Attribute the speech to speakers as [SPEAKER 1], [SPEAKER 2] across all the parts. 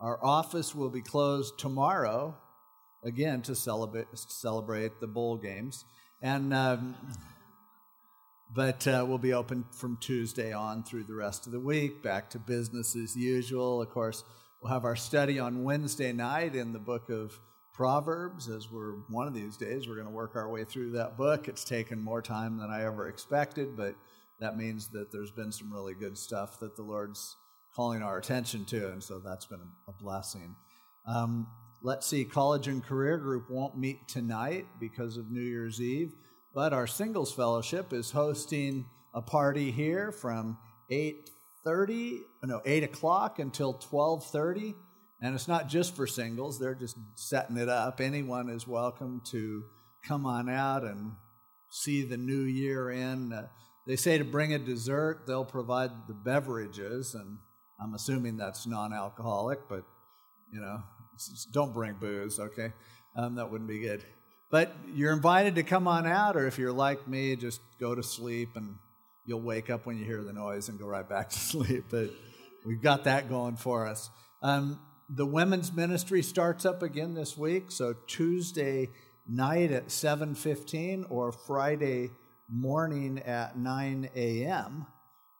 [SPEAKER 1] Our office will be closed tomorrow, again to celebrate celebrate the bowl games, and um, but uh, we'll be open from Tuesday on through the rest of the week. Back to business as usual. Of course, we'll have our study on Wednesday night in the book of Proverbs. As we're one of these days, we're going to work our way through that book. It's taken more time than I ever expected, but that means that there's been some really good stuff that the Lord's calling our attention to, and so that's been a blessing. Um, let's see, college and career group won't meet tonight because of New Year's Eve, but our singles fellowship is hosting a party here from 8.30, no, 8 o'clock until 12.30, and it's not just for singles, they're just setting it up. Anyone is welcome to come on out and see the new year in. Uh, they say to bring a dessert, they'll provide the beverages, and I'm assuming that's non alcoholic, but you know, don't bring booze, okay? Um, that wouldn't be good. But you're invited to come on out, or if you're like me, just go to sleep and you'll wake up when you hear the noise and go right back to sleep. But we've got that going for us. Um, the women's ministry starts up again this week, so Tuesday night at 7:15 or Friday morning at 9 a.m.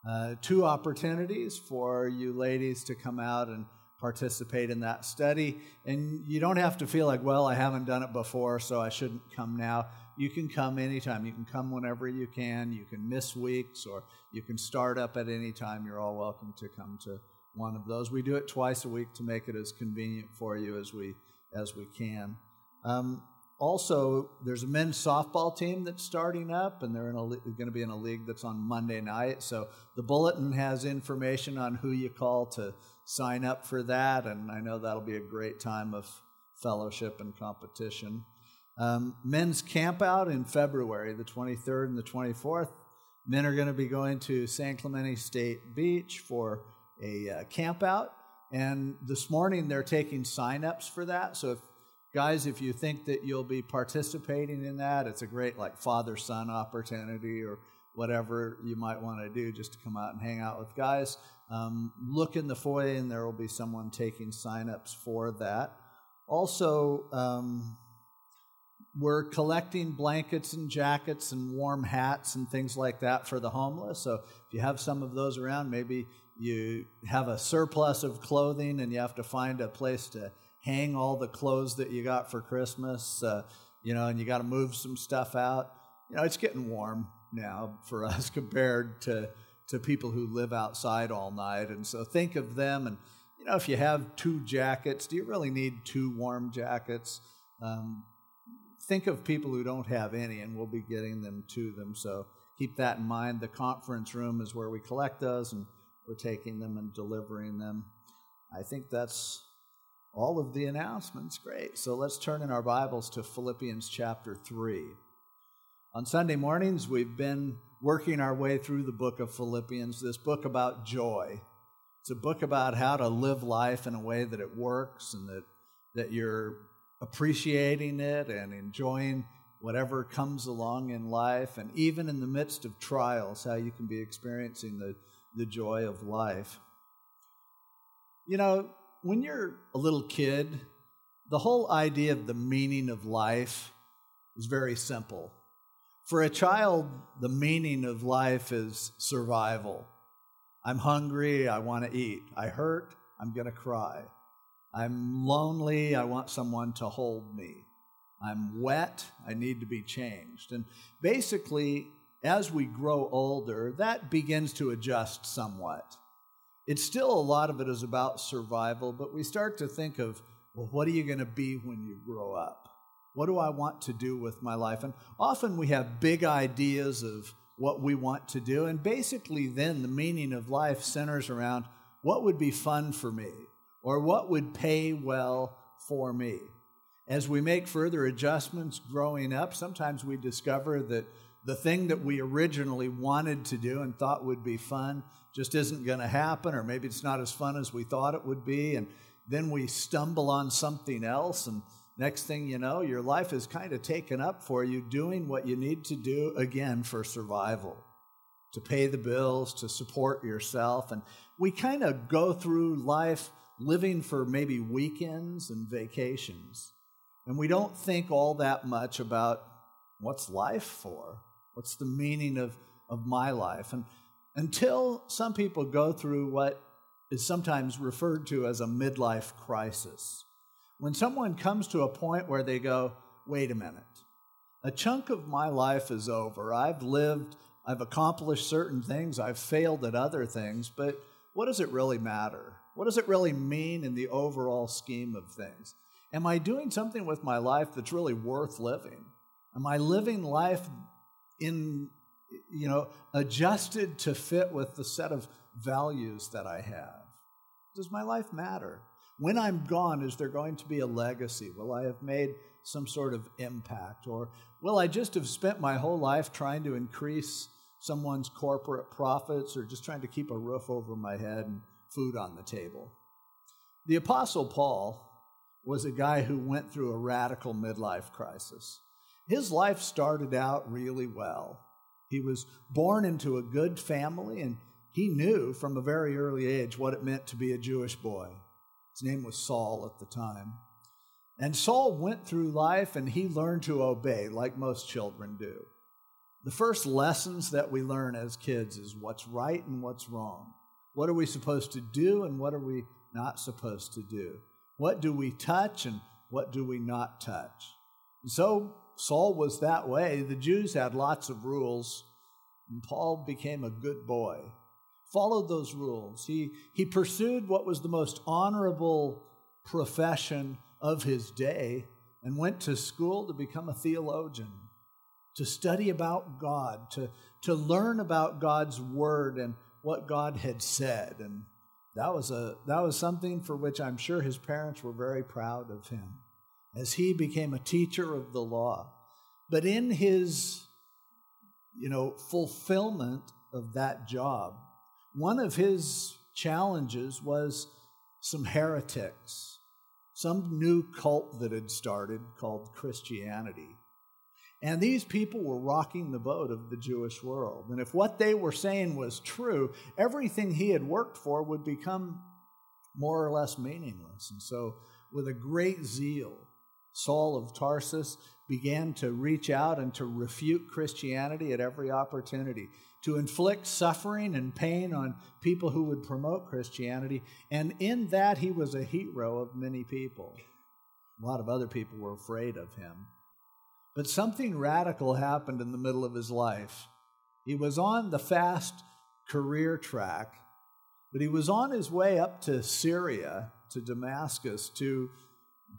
[SPEAKER 1] Uh, two opportunities for you ladies to come out and participate in that study. And you don't have to feel like, well, I haven't done it before, so I shouldn't come now. You can come anytime. You can come whenever you can. You can miss weeks or you can start up at any time. You're all welcome to come to one of those. We do it twice a week to make it as convenient for you as we as we can. Um, also, there's a men's softball team that's starting up, and they're, they're going to be in a league that's on Monday night. So the bulletin has information on who you call to sign up for that, and I know that'll be a great time of fellowship and competition. Um, men's camp out in February, the 23rd and the 24th. Men are going to be going to San Clemente State Beach for a uh, camp out, and this morning they're taking sign-ups for that. So if guys, if you think that you'll be participating in that, it's a great like father son opportunity or whatever you might want to do just to come out and hang out with guys. Um, look in the foyer, and there will be someone taking sign-ups for that. Also, um, we're collecting blankets and jackets and warm hats and things like that for the homeless. So if you have some of those around, maybe you have a surplus of clothing and you have to find a place to hang all the clothes that you got for Christmas, uh, you know, and you got to move some stuff out. You know, it's getting warm now for us compared to to people who live outside all night, and so think of them. And you know, if you have two jackets, do you really need two warm jackets? Um, think of people who don't have any, and we'll be getting them to them. So keep that in mind. The conference room is where we collect those, and we're taking them and delivering them. I think that's all of the announcements. Great. So let's turn in our Bibles to Philippians chapter 3. On Sunday mornings, we've been working our way through the book of Philippians, this book about joy. It's a book about how to live life in a way that it works and that, that you're appreciating it and enjoying whatever comes along in life, and even in the midst of trials, how you can be experiencing the, the joy of life. You know, when you're a little kid, the whole idea of the meaning of life is very simple. For a child, the meaning of life is survival. I'm hungry, I want to eat. I hurt, I'm going to cry. I'm lonely, I want someone to hold me. I'm wet, I need to be changed. And basically, as we grow older, that begins to adjust somewhat. It's still a lot of it is about survival, but we start to think of, well, what are you going to be when you grow up? What do I want to do with my life? And often we have big ideas of what we want to do. And basically, then the meaning of life centers around what would be fun for me or what would pay well for me. As we make further adjustments growing up, sometimes we discover that the thing that we originally wanted to do and thought would be fun just isn't going to happen, or maybe it's not as fun as we thought it would be. And then we stumble on something else, and next thing you know, your life is kind of taken up for you doing what you need to do again for survival to pay the bills, to support yourself. And we kind of go through life living for maybe weekends and vacations. And we don't think all that much about what's life for? What's the meaning of, of my life? And until some people go through what is sometimes referred to as a midlife crisis. When someone comes to a point where they go, wait a minute, a chunk of my life is over. I've lived, I've accomplished certain things, I've failed at other things, but what does it really matter? What does it really mean in the overall scheme of things? Am I doing something with my life that's really worth living? Am I living life in, you know, adjusted to fit with the set of values that I have? Does my life matter? When I'm gone, is there going to be a legacy? Will I have made some sort of impact? Or will I just have spent my whole life trying to increase someone's corporate profits or just trying to keep a roof over my head and food on the table? The Apostle Paul was a guy who went through a radical midlife crisis. His life started out really well. He was born into a good family, and he knew from a very early age what it meant to be a Jewish boy. His name was Saul at the time. And Saul went through life and he learned to obey, like most children do. The first lessons that we learn as kids is what's right and what's wrong. What are we supposed to do and what are we not supposed to do? What do we touch and what do we not touch? So Saul was that way. The Jews had lots of rules, and Paul became a good boy, followed those rules. He, he pursued what was the most honorable profession of his day and went to school to become a theologian, to study about God, to, to learn about God's word and what God had said. And that was, a, that was something for which I'm sure his parents were very proud of him as he became a teacher of the law. But in his, you know, fulfillment of that job, one of his challenges was some heretics, some new cult that had started called Christianity. And these people were rocking the boat of the Jewish world. And if what they were saying was true, everything he had worked for would become more or less meaningless. And so, with a great zeal, Saul of Tarsus began to reach out and to refute Christianity at every opportunity, to inflict suffering and pain on people who would promote Christianity. And in that, he was a hero of many people. A lot of other people were afraid of him. But something radical happened in the middle of his life. He was on the fast career track, but he was on his way up to Syria, to Damascus, to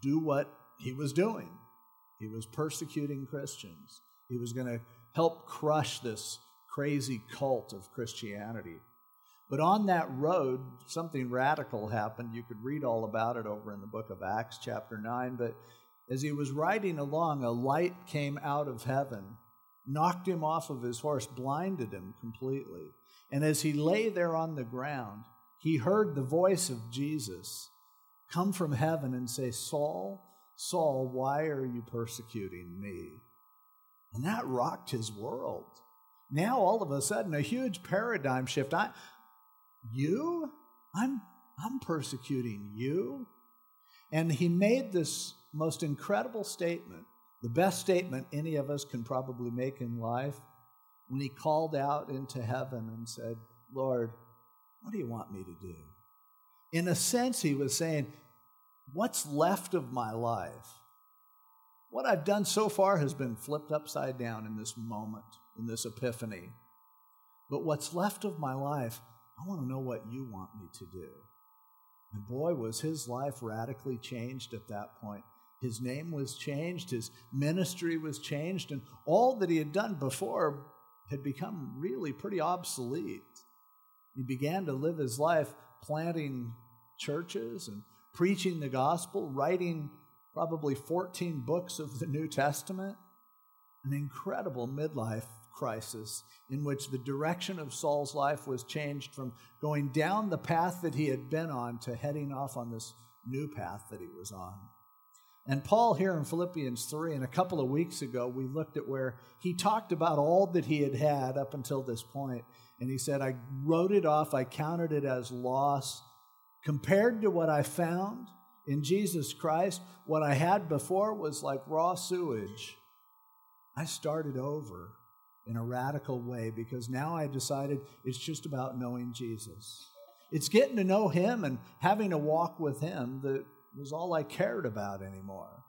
[SPEAKER 1] do what he was doing. He was persecuting Christians. He was going to help crush this crazy cult of Christianity. But on that road, something radical happened. You could read all about it over in the book of Acts, chapter 9. But as he was riding along, a light came out of heaven, knocked him off of his horse, blinded him completely. And as he lay there on the ground, he heard the voice of Jesus come from heaven and say, Saul, Saul, why are you persecuting me? And that rocked his world. Now, all of a sudden, a huge paradigm shift. I, you? I'm, I'm persecuting you? And he made this most incredible statement, the best statement any of us can probably make in life, when he called out into heaven and said, Lord, what do you want me to do? In a sense, he was saying, What's left of my life? What I've done so far has been flipped upside down in this moment, in this epiphany. But what's left of my life, I want to know what you want me to do. And boy, was his life radically changed at that point. His name was changed, his ministry was changed, and all that he had done before had become really pretty obsolete. He began to live his life planting churches and preaching the gospel, writing probably 14 books of the New Testament. An incredible midlife crisis in which the direction of Saul's life was changed from going down the path that he had been on to heading off on this new path that he was on. And Paul, here in Philippians 3, and a couple of weeks ago, we looked at where he talked about all that he had had up until this point. And he said, I wrote it off, I counted it as loss Compared to what I found in Jesus Christ, what I had before was like raw sewage. I started over in a radical way because now I decided it's just about knowing Jesus. It's getting to know Him and having a walk with Him that was all I cared about anymore.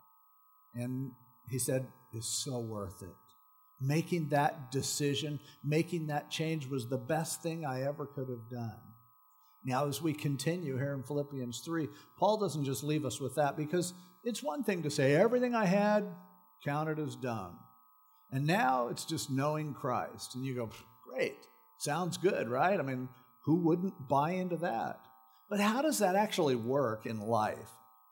[SPEAKER 1] And He said, it's so worth it. Making that decision, making that change was the best thing I ever could have done. Now, as we continue here in Philippians 3, Paul doesn't just leave us with that because it's one thing to say, everything I had counted as done. And now it's just knowing Christ. And you go, great, sounds good, right? I mean, who wouldn't buy into that? But how does that actually work in life?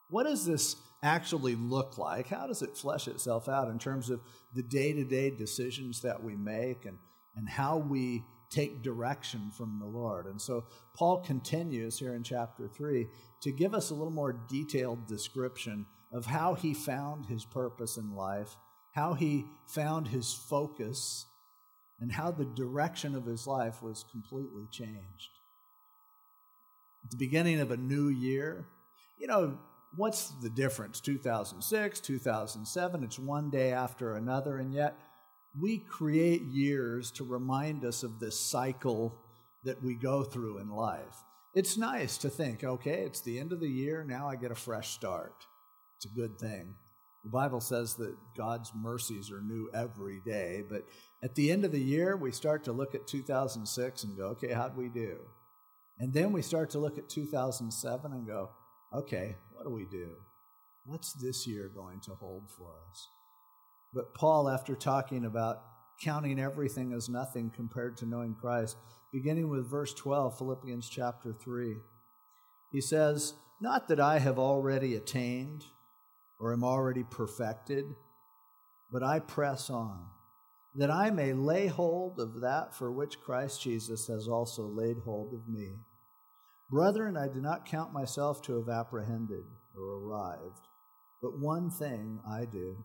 [SPEAKER 1] What does this actually look like? How does it flesh itself out in terms of the day to day decisions that we make and, and how we take direction from the Lord? And so Paul continues here in chapter 3 to give us a little more detailed description of how he found his purpose in life, how he found his focus, and how the direction of his life was completely changed. At the beginning of a new year, you know, what's the difference? 2006, 2007, it's one day after another, and yet we create years to remind us of this cycle that we go through in life. It's nice to think, okay, it's the end of the year, now I get a fresh start. It's a good thing. The Bible says that God's mercies are new every day, but at the end of the year, we start to look at 2006 and go, okay, how'd we do? And then we start to look at 2007 and go, okay, what do we do? What's this year going to hold for us? But Paul, after talking about counting everything as nothing compared to knowing Christ, beginning with verse 12, Philippians chapter 3, he says, Not that I have already attained or am already perfected, but I press on, that I may lay hold of that for which Christ Jesus has also laid hold of me. Brethren, I do not count myself to have apprehended or arrived, but one thing I do.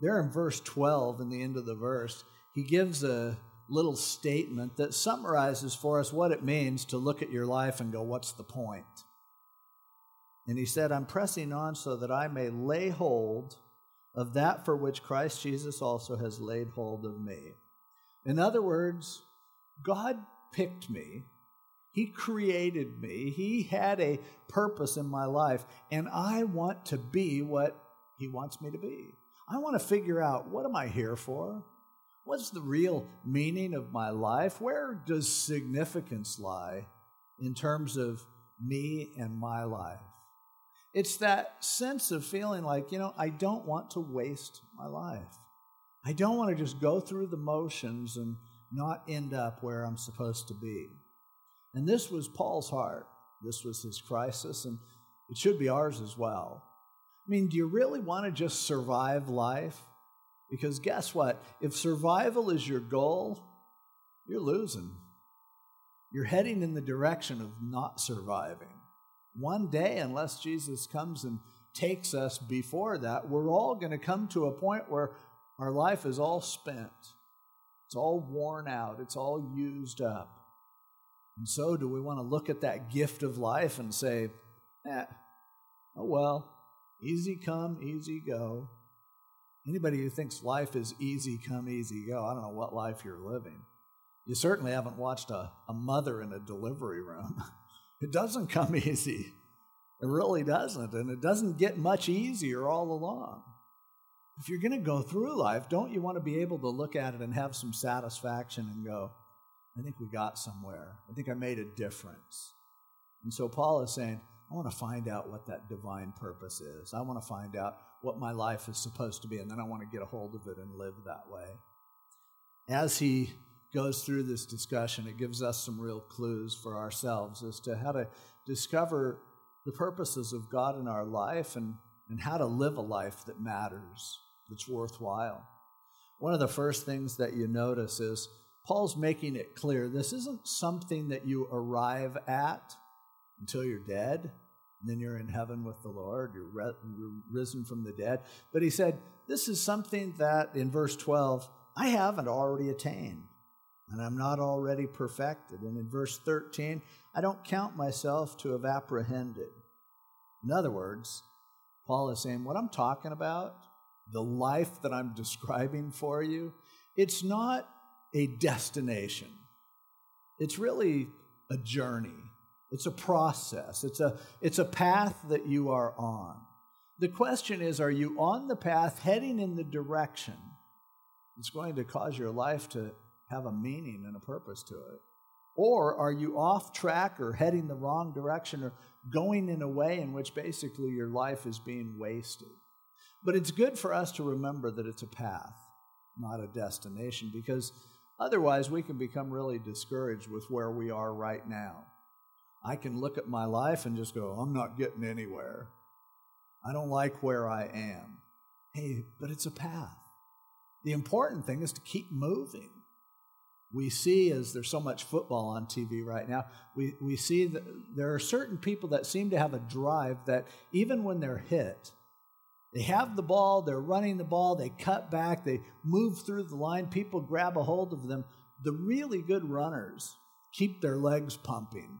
[SPEAKER 1] There in verse 12, in the end of the verse, he gives a little statement that summarizes for us what it means to look at your life and go, What's the point? And he said, I'm pressing on so that I may lay hold of that for which Christ Jesus also has laid hold of me. In other words, God picked me. He created me. He had a purpose in my life, and I want to be what He wants me to be. I want to figure out what am I here for? What's the real meaning of my life? Where does significance lie in terms of me and my life? It's that sense of feeling like, you know, I don't want to waste my life. I don't want to just go through the motions and not end up where I'm supposed to be. And this was Paul's heart. This was his crisis, and it should be ours as well. I mean, do you really want to just survive life? Because guess what? If survival is your goal, you're losing. You're heading in the direction of not surviving. One day, unless Jesus comes and takes us before that, we're all going to come to a point where our life is all spent. It's all worn out, it's all used up. And so, do we want to look at that gift of life and say, eh, oh well, easy come, easy go? Anybody who thinks life is easy come, easy go, I don't know what life you're living. You certainly haven't watched a, a mother in a delivery room. it doesn't come easy. It really doesn't. And it doesn't get much easier all along if you're going to go through life, don't you want to be able to look at it and have some satisfaction and go, I think we got somewhere. I think I made a difference. And so Paul is saying, I want to find out what that divine purpose is. I want to find out what my life is supposed to be, and then I want to get a hold of it and live that way. As he goes through this discussion, it gives us some real clues for ourselves as to how to discover the purposes of God in our life and, and how to live a life that matters, that's worthwhile. One of the first things that you notice is Paul's making it clear this isn't something that you arrive at until you're dead, and then you're in heaven with the Lord, you're, re- you're risen from the dead. But he said, This is something that in verse 12, I haven't already attained, and I'm not already perfected. And in verse 13, I don't count myself to have apprehended. In other words, Paul is saying, What I'm talking about, the life that I'm describing for you, it's not a destination. It's really a journey. It's a process. It's a, it's a path that you are on. The question is are you on the path heading in the direction that's going to cause your life to have a meaning and a purpose to it? Or are you off track or heading the wrong direction or going in a way in which basically your life is being wasted? But it's good for us to remember that it's a path, not a destination, because otherwise we can become really discouraged with where we are right now. I can look at my life and just go, I'm not getting anywhere. I don't like where I am. Hey, but it's a path. The important thing is to keep moving. We see, as there's so much football on TV right now, we, we see that there are certain people that seem to have a drive that even when they're hit, they have the ball, they're running the ball, they cut back, they move through the line, people grab a hold of them. The really good runners keep their legs pumping.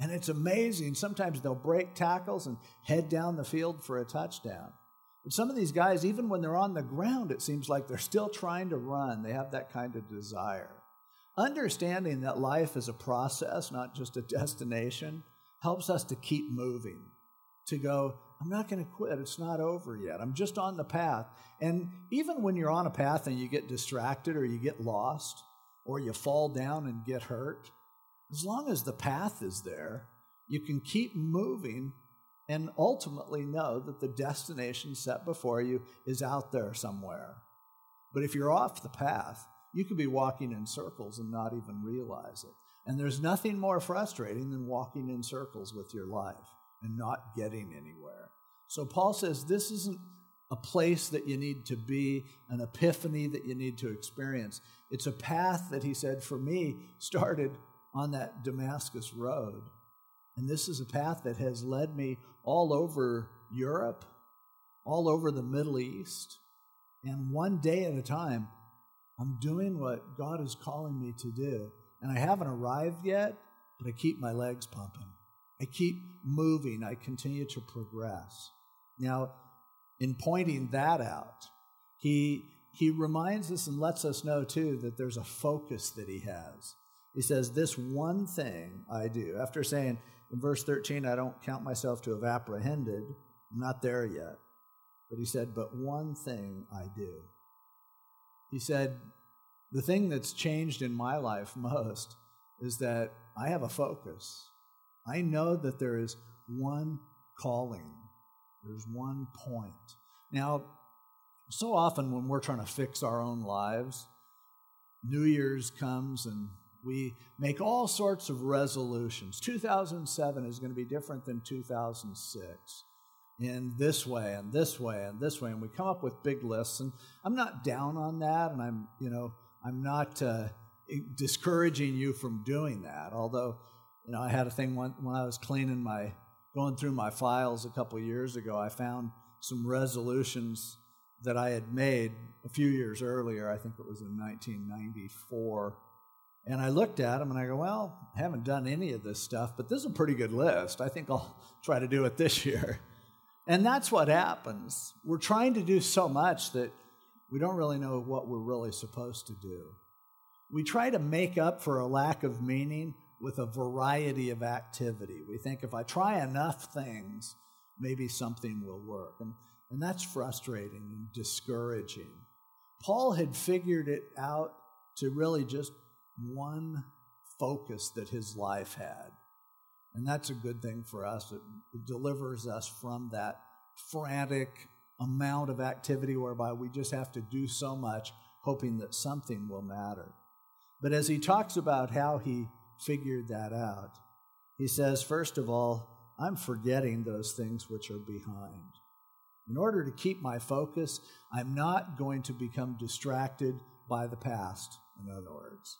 [SPEAKER 1] And it's amazing. Sometimes they'll break tackles and head down the field for a touchdown. But some of these guys, even when they're on the ground, it seems like they're still trying to run. They have that kind of desire. Understanding that life is a process, not just a destination, helps us to keep moving, to go, I'm not going to quit. It's not over yet. I'm just on the path. And even when you're on a path and you get distracted or you get lost or you fall down and get hurt, as long as the path is there, you can keep moving and ultimately know that the destination set before you is out there somewhere. But if you're off the path, you could be walking in circles and not even realize it. And there's nothing more frustrating than walking in circles with your life and not getting anywhere. So Paul says this isn't a place that you need to be, an epiphany that you need to experience. It's a path that he said, for me, started on that Damascus road. And this is a path that has led me all over Europe, all over the Middle East. And one day at a time, I'm doing what God is calling me to do. And I haven't arrived yet, but I keep my legs pumping. I keep moving. I continue to progress. Now, in pointing that out, he, he reminds us and lets us know, too, that there's a focus that he has. He says, This one thing I do. After saying in verse 13, I don't count myself to have apprehended, I'm not there yet. But he said, But one thing I do. He said, The thing that's changed in my life most is that I have a focus. I know that there is one calling, there's one point. Now, so often when we're trying to fix our own lives, New Year's comes and we make all sorts of resolutions. 2007 is going to be different than 2006 in this way and this way and this way and we come up with big lists and i'm not down on that and i'm you know i'm not uh, discouraging you from doing that although you know i had a thing when, when i was cleaning my going through my files a couple years ago i found some resolutions that i had made a few years earlier. I think it was in 1994 and I looked at them and I go, well, I haven't done any of this stuff, but this is a pretty good list. I think I'll try to do it this year. And that's what happens. We're trying to do so much that we don't really know what we're really supposed to do. We try to make up for a lack of meaning with a variety of activity. We think if I try enough things, maybe something will work. And, and that's frustrating and discouraging. Paul had figured it out to really just one focus that his life had. And that's a good thing for us. It, delivers us from that frantic amount of activity whereby we just have to do so much hoping that something will matter. But as he talks about how he figured that out, he says, first of all, I'm forgetting those things which are behind. In order to keep my focus, I'm not going to become distracted by the past, in other words.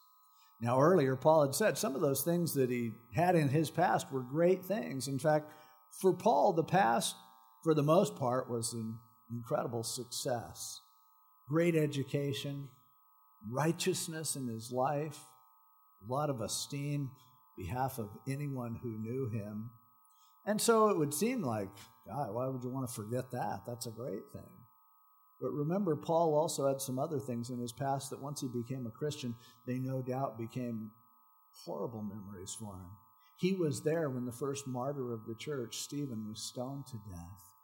[SPEAKER 1] Now, earlier, Paul had said some of those things that he had in his past were great things. In fact, for Paul, the past, for the most part, was an incredible success. Great education, righteousness in his life, a lot of esteem behalf of anyone who knew him. And so it would seem like, God, why would you want to forget that? That's a great thing. But remember, Paul also had some other things in his past that once he became a Christian, they no doubt became horrible memories for him. He was there when the first martyr of the church, Stephen, was stoned to death.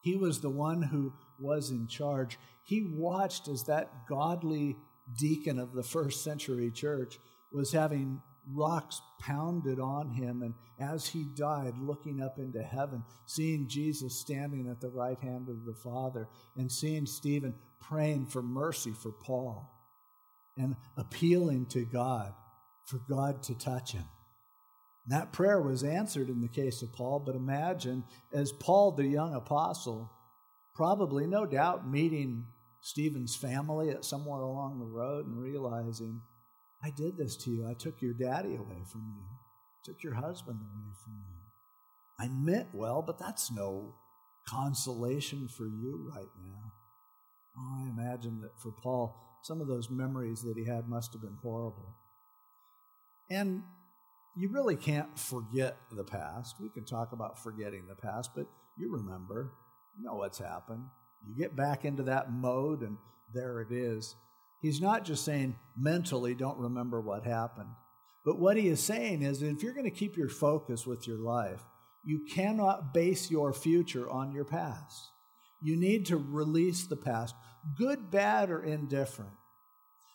[SPEAKER 1] He was the one who was in charge. He watched as that godly deacon of the first century church was having rocks pounded on him. And as he died, looking up into heaven, seeing Jesus standing at the right hand of the Father, and seeing Stephen praying for mercy for Paul and appealing to God for God to touch him. that prayer was answered in the case of Paul, but imagine as Paul, the young apostle, probably, no doubt, meeting Stephen's family at somewhere along the road and realizing I did this to you. I took your daddy away from you, took your husband away from you. I meant well, but that's no consolation for you right now. Oh, I imagine that for Paul, some of those memories that he had must have been horrible. And you really can't forget the past. We can talk about forgetting the past, but you remember, you know what's happened. You get back into that mode, and there it is. He's not just saying mentally don't remember what happened. But what he is saying is if you're going to keep your focus with your life, you cannot base your future on your past. You need to release the past, good, bad, or indifferent.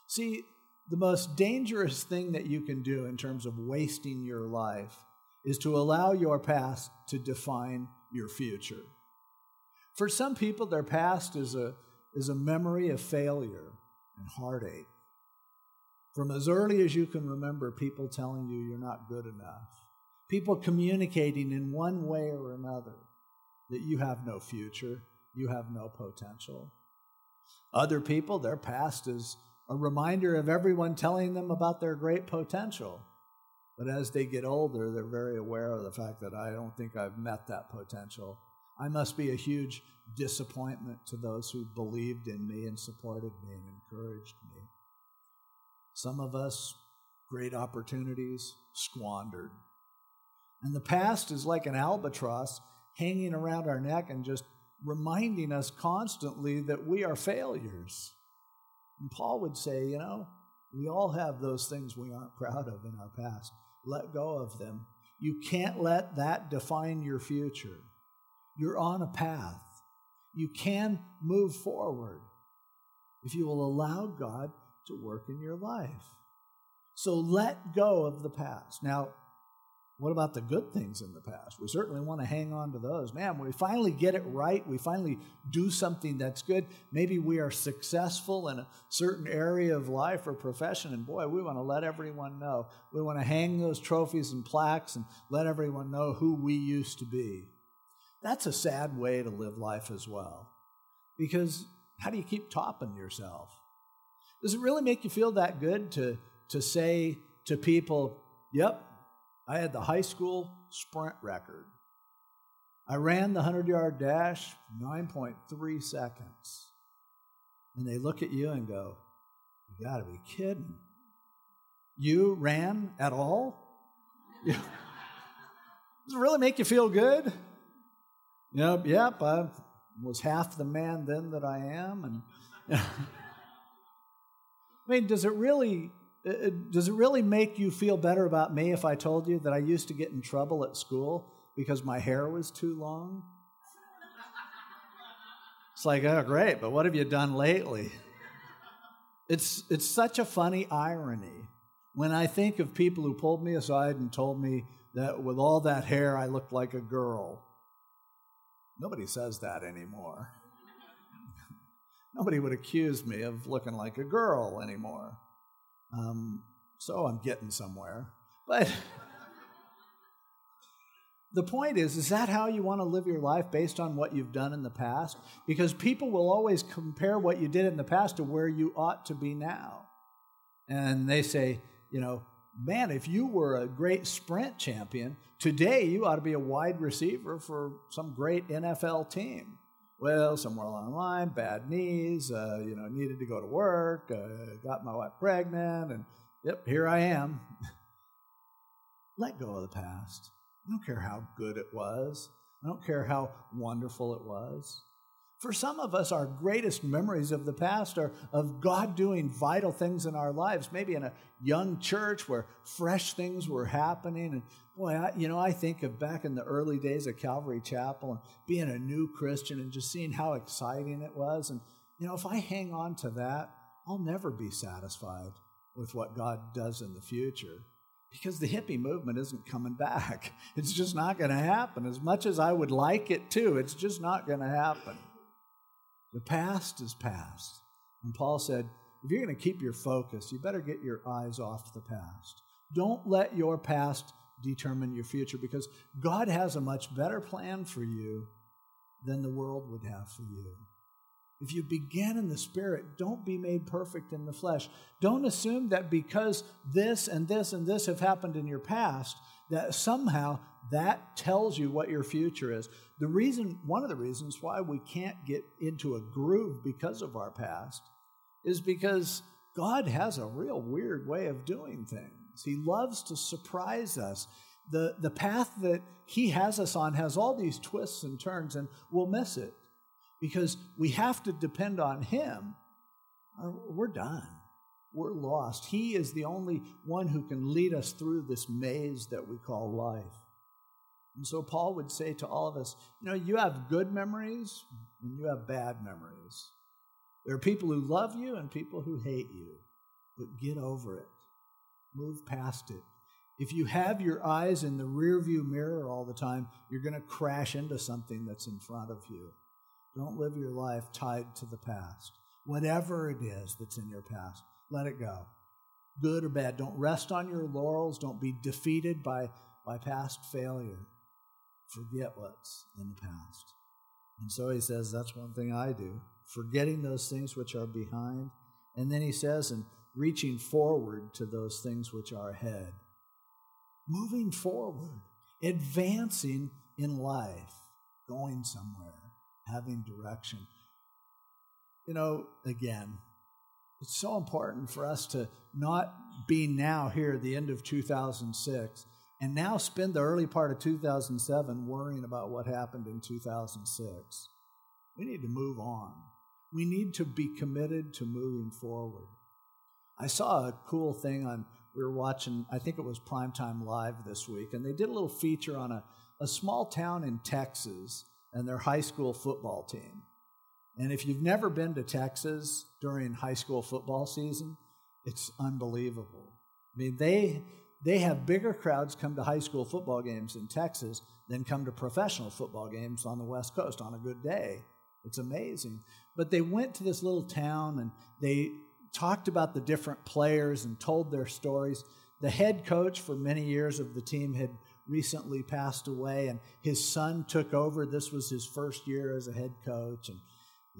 [SPEAKER 1] See, the most dangerous thing that you can do in terms of wasting your life is to allow your past to define your future. For some people, their past is a, is a memory of failure and heartache. From as early as you can remember, people telling you you're not good enough, people communicating in one way or another that you have no future, you have no potential. Other people, their past is a reminder of everyone telling them about their great potential. But as they get older, they're very aware of the fact that I don't think I've met that potential. I must be a huge disappointment to those who believed in me and supported me and encouraged me. Some of us, great opportunities squandered. And the past is like an albatross hanging around our neck and just reminding us constantly that we are failures. And Paul would say, you know, we all have those things we aren't proud of in our past. Let go of them. You can't let that define your future. You're on a path. You can move forward if you will allow God to work in your life. So let go of the past. Now, what about the good things in the past? We certainly want to hang on to those. Man, when we finally get it right, we finally do something that's good. Maybe we are successful in a certain area of life or profession, and boy, we want to let everyone know. We want to hang those trophies and plaques and let everyone know who we used to be. That's a sad way to live life as well. Because how do you keep topping yourself? Does it really make you feel that good to, to say to people, yep, I had the high school sprint record. I ran the 100 yard dash 9.3 seconds. And they look at you and go, You got to be kidding. You ran at all? Does it really make you feel good? Yep, yep, I was half the man then that I am. And I mean, does it really uh, uh, does it really make you feel better about me if I told you that I used to get in trouble at school because my hair was too long? It's like, oh, great, but what have you done lately? It's, it's such a funny irony when I think of people who pulled me aside and told me that with all that hair I looked like a girl. Nobody says that anymore. Nobody would accuse me of looking like a girl anymore. Um, so I'm getting somewhere. But the point is, is that how you want to live your life based on what you've done in the past? Because people will always compare what you did in the past to where you ought to be now. And they say, you know, man, if you were a great sprint champion, today you ought to be a wide receiver for some great NFL team. Well, somewhere along the line, bad knees, uh, you know, needed to go to work, uh, got my wife pregnant, and yep, here I am. Let go of the past. I don't care how good it was. I don't care how wonderful it was. For some of us, our greatest memories of the past are of God doing vital things in our lives, maybe in a young church where fresh things were happening. And boy, I, you know, I think of back in the early days of Calvary Chapel and being a new Christian and just seeing how exciting it was. And, you know, if I hang on to that, I'll never be satisfied with what God does in the future because the hippie movement isn't coming back. It's just not going to happen. As much as I would like it to, it's just not going to happen. The past is past. And Paul said, if you're going to keep your focus, you better get your eyes off the past. Don't let your past determine your future because God has a much better plan for you than the world would have for you. If you begin in the Spirit, don't be made perfect in the flesh. Don't assume that because this and this and this have happened in your past, that somehow that tells you what your future is. The reason, one of the reasons why we can't get into a groove because of our past is because God has a real weird way of doing things. He loves to surprise us. The, the path that He has us on has all these twists and turns, and we'll miss it because we have to depend on Him, we're done. We're lost. He is the only one who can lead us through this maze that we call life. And so Paul would say to all of us, you know, you have good memories and you have bad memories. There are people who love you and people who hate you, but get over it. Move past it. If you have your eyes in the rearview mirror all the time, you're going to crash into something that's in front of you. Don't live your life tied to the past. Whatever it is that's in your past, let it go. Good or bad. Don't rest on your laurels. Don't be defeated by, by past failure. Forget what's in the past. And so he says, That's one thing I do, forgetting those things which are behind. And then he says, and reaching forward to those things which are ahead. Moving forward, advancing in life, going somewhere having direction. You know, again, it's so important for us to not be now here at the end of 2006 and now spend the early part of 2007 worrying about what happened in 2006. We need to move on. We need to be committed to moving forward. I saw a cool thing on, we were watching, I think it was Primetime Live this week, and they did a little feature on a, a small town in Texas and their high school football team. And if you've never been to Texas during high school football season, it's unbelievable. I mean, they they have bigger crowds come to high school football games in Texas than come to professional football games on the West Coast on a good day. It's amazing. But they went to this little town and they talked about the different players and told their stories. The head coach for many years of the team had recently passed away, and his son took over. This was his first year as a head coach, and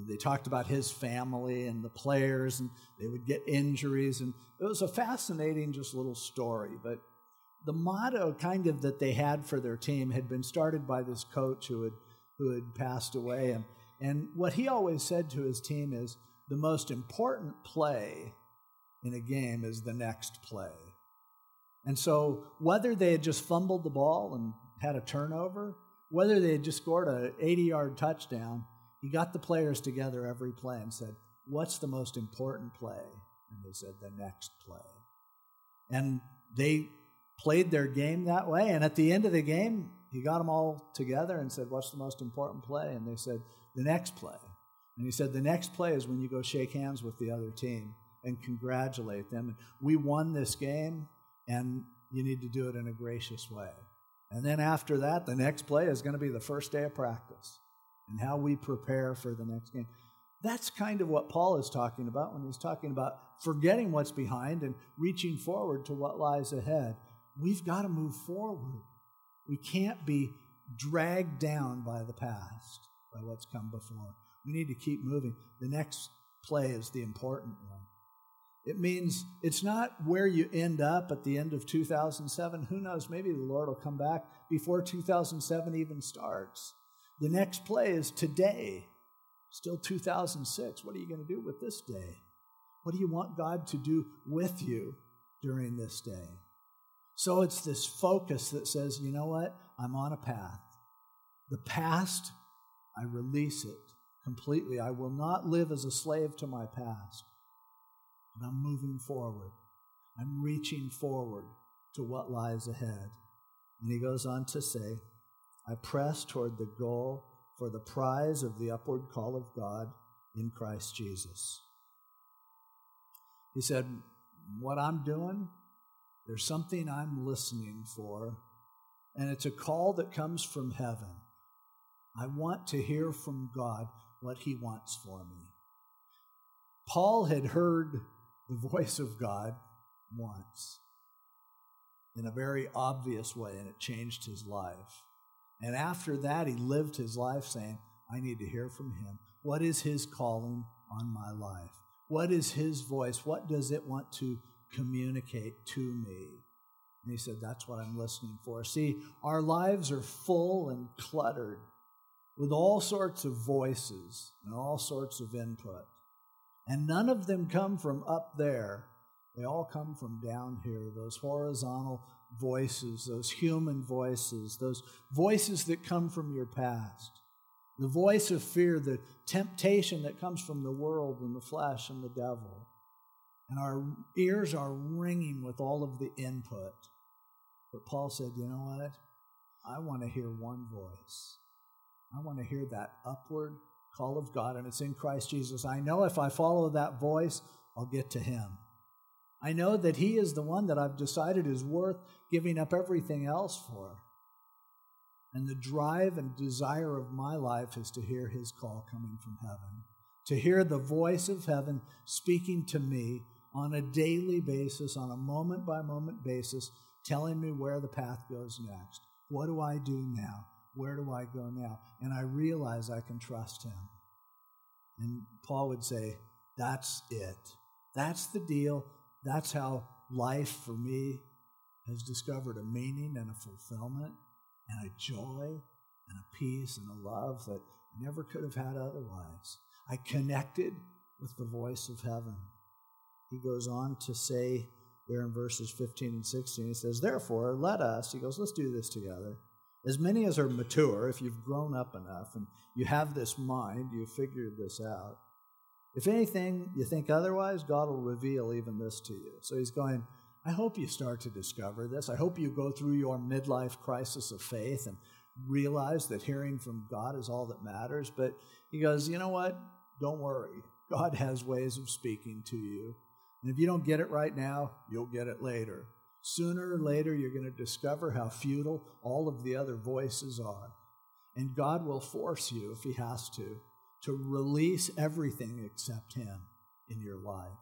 [SPEAKER 1] they talked about his family and the players, and they would get injuries, and it was a fascinating, just little story. But the motto, kind of, that they had for their team had been started by this coach who had who had passed away, and and what he always said to his team is the most important play in a game is the next play. And so, whether they had just fumbled the ball and had a turnover, whether they had just scored an 80 yard touchdown, he got the players together every play and said, What's the most important play? And they said, The next play. And they played their game that way. And at the end of the game, he got them all together and said, What's the most important play? And they said, The next play. And he said, The next play is when you go shake hands with the other team and congratulate them. We won this game and you need to do it in a gracious way. And then after that, the next play is going to be the first day of practice and how we prepare for the next game. That's kind of what Paul is talking about when he's talking about forgetting what's behind and reaching forward to what lies ahead. We've got to move forward. We can't be dragged down by the past, by what's come before. We need to keep moving. The next play is the important one. It means it's not where you end up at the end of 2007. Who knows? Maybe the Lord will come back before 2007 even starts. The next play is today, still 2006. What are you going to do with this day? What do you want God to do with you during this day? So it's this focus that says, you know what? I'm on a path. The past, I release it completely. I will not live as a slave to my past. But I'm moving forward. I'm reaching forward to what lies ahead. And he goes on to say, I press toward the goal for the prize of the upward call of God in Christ Jesus. He said, What I'm doing, there's something I'm listening for, and it's a call that comes from heaven. I want to hear from God what He wants for me. Paul had heard the voice of God once in a very obvious way, and it changed his life. And after that, he lived his life saying, I need to hear from him. What is his calling on my life? What is his voice? What does it want to communicate to me? And he said, That's what I'm listening for. See, our lives are full and cluttered with all sorts of voices and all sorts of input. And none of them come from up there. They all come from down here, those horizontal voices, those human voices, those voices that come from your past. The voice of fear, the temptation that comes from the world and the flesh and the devil. And our ears are ringing with all of the input. But Paul said, you know what? I want to hear one voice. I want to hear that upward call of God, and it's in Christ Jesus. I know if I follow that voice, I'll get to Him. I know that He is the one that I've decided is worth giving up everything else for. And the drive and desire of my life is to hear His call coming from heaven, to hear the voice of heaven speaking to me on a daily basis, on a moment by moment basis, telling me where the path goes next. What do I do now? Where do I go now? And I realize I can trust him. And Paul would say, That's it. That's the deal. That's how life for me has discovered a meaning and a fulfillment and a joy and a peace and a love that I never could have had otherwise. I connected with the voice of heaven. He goes on to say there in verses 15 and 16, he says, Therefore, let us, he goes, let's do this together as many as are mature, if you've grown up enough and you have this mind, you've figured this out. If anything, you think otherwise, God will reveal even this to you. So he's going, I hope you start to discover this. I hope you go through your midlife crisis of faith and realize that hearing from God is all that matters. But he goes, You know what? Don't worry. God has ways of speaking to you. And if you don't get it right now, you'll get it later. Sooner or later, you're going to discover how futile all of the other voices are. And God will force you, if He has to, to release everything except Him in your life.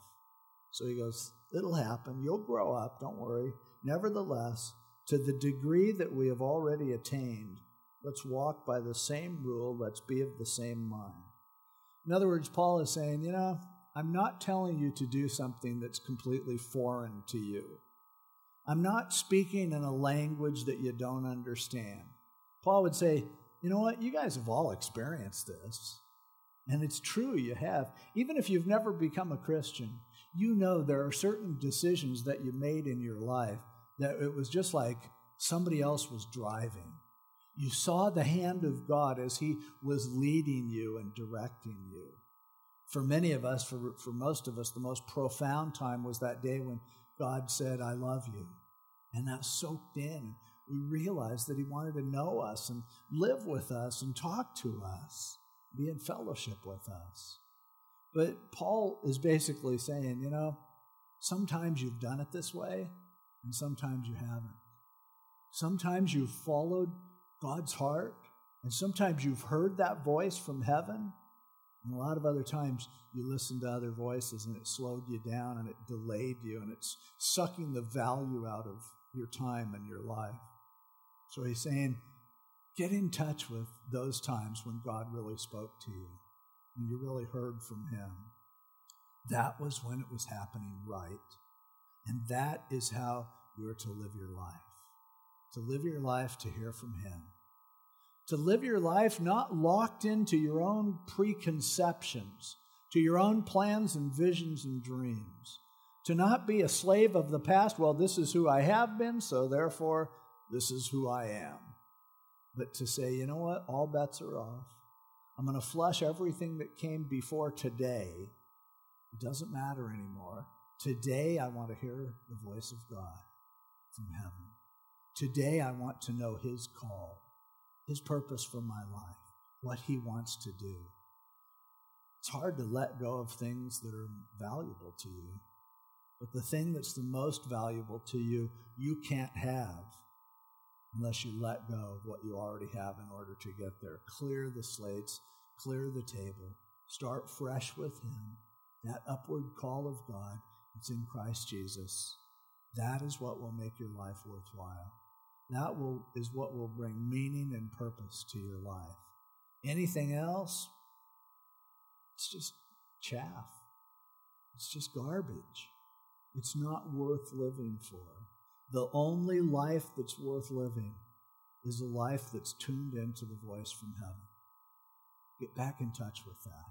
[SPEAKER 1] So He goes, It'll happen. You'll grow up. Don't worry. Nevertheless, to the degree that we have already attained, let's walk by the same rule. Let's be of the same mind. In other words, Paul is saying, you know, I'm not telling you to do something that's completely foreign to you. I'm not speaking in a language that you don't understand. Paul would say, you know what? You guys have all experienced this. And it's true, you have. Even if you've never become a Christian, you know there are certain decisions that you made in your life that it was just like somebody else was driving. You saw the hand of God as He was leading you and directing you. For many of us, for, for most of us, the most profound time was that day when God said, I love you. And that soaked in. We realized that He wanted to know us and live with us and talk to us, be in fellowship with us. But Paul is basically saying, you know, sometimes you've done it this way, and sometimes you haven't. Sometimes you've followed God's heart, and sometimes you've heard that voice from heaven, and a lot of other times you listen to other voices and it slowed you down and it delayed you and it's sucking the value out of your time and your life. So he's saying, Get in touch with those times when God really spoke to you, when you really heard from Him. That was when it was happening right. And that is how you are to live your life. To live your life to hear from Him. To live your life not locked into your own preconceptions, to your own plans and visions and dreams. To not be a slave of the past. Well, this is who I have been, so therefore this is who I am but to say, you know what, all bets are off. I'm going to flush everything that came before today. It doesn't matter anymore. Today, I want to hear the voice of God from heaven. Today, I want to know His call, His purpose for my life, what He wants to do. It's hard to let go of things that are valuable to you, but the thing that's the most valuable to you, you can't have unless you let go of what you already have in order to get there. Clear the slates, clear the table, start fresh with Him. That upward call of God, it's in Christ Jesus. That is what will make your life worthwhile. That will, is what will bring meaning and purpose to your life. Anything else, it's just chaff. It's just garbage. It's not worth living for. The only life that's worth living is a life that's tuned into the voice from heaven. Get back in touch with that.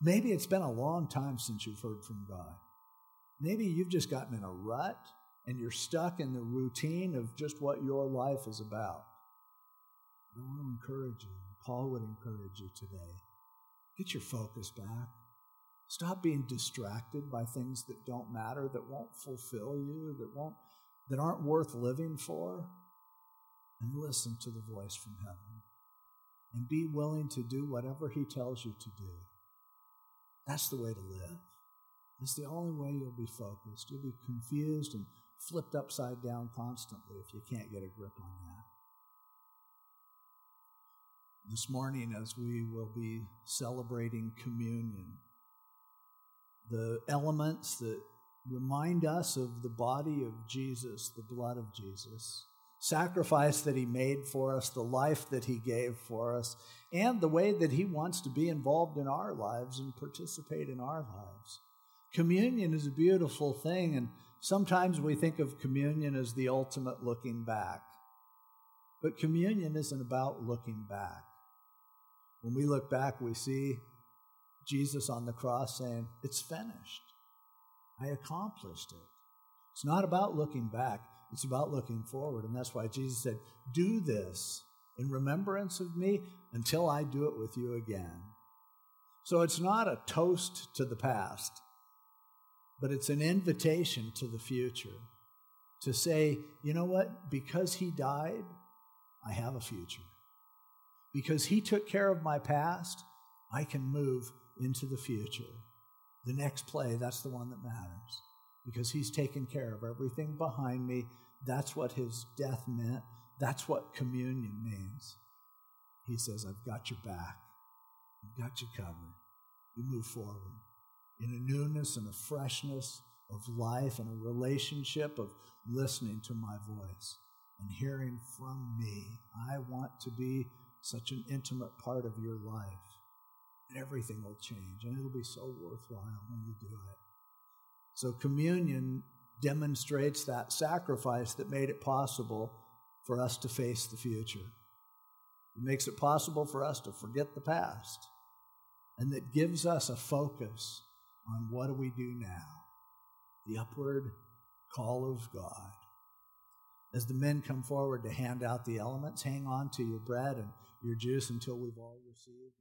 [SPEAKER 1] Maybe it's been a long time since you've heard from God. Maybe you've just gotten in a rut and you're stuck in the routine of just what your life is about. I want to encourage you. Paul would encourage you today. Get your focus back. Stop being distracted by things that don't matter, that won't fulfill you, that won't that aren't worth living for, and listen to the voice from heaven. And be willing to do whatever He tells you to do. That's the way to live. It's the only way you'll be focused. You'll be confused and flipped upside down constantly if you can't get a grip on that. This morning, as we will be celebrating communion, the elements that remind us of the body of Jesus, the blood of Jesus, sacrifice that he made for us, the life that he gave for us, and the way that he wants to be involved in our lives and participate in our lives. Communion is a beautiful thing, and sometimes we think of communion as the ultimate looking back. But communion isn't about looking back. When we look back, we see Jesus on the cross saying, It's finished. I accomplished it. It's not about looking back, it's about looking forward. And that's why Jesus said, Do this in remembrance of me until I do it with you again. So it's not a toast to the past, but it's an invitation to the future to say, you know what? Because he died, I have a future. Because he took care of my past, I can move into the future. The next play, that's the one that matters because he's taken care of everything behind me. That's what his death meant. That's what communion means. He says, I've got your back. I've got you covered. You move forward in a newness and a freshness of life and a relationship of listening to my voice and hearing from me. I want to be such an intimate part of your life everything will change and it'll be so worthwhile when you do it. So, communion demonstrates that sacrifice that made it possible for us to face the future. It makes it possible for us to forget the past and that gives us a focus on what do we do now? The upward call of God. As the men come forward to hand out the elements, hang on to your bread and your juice until we've all received.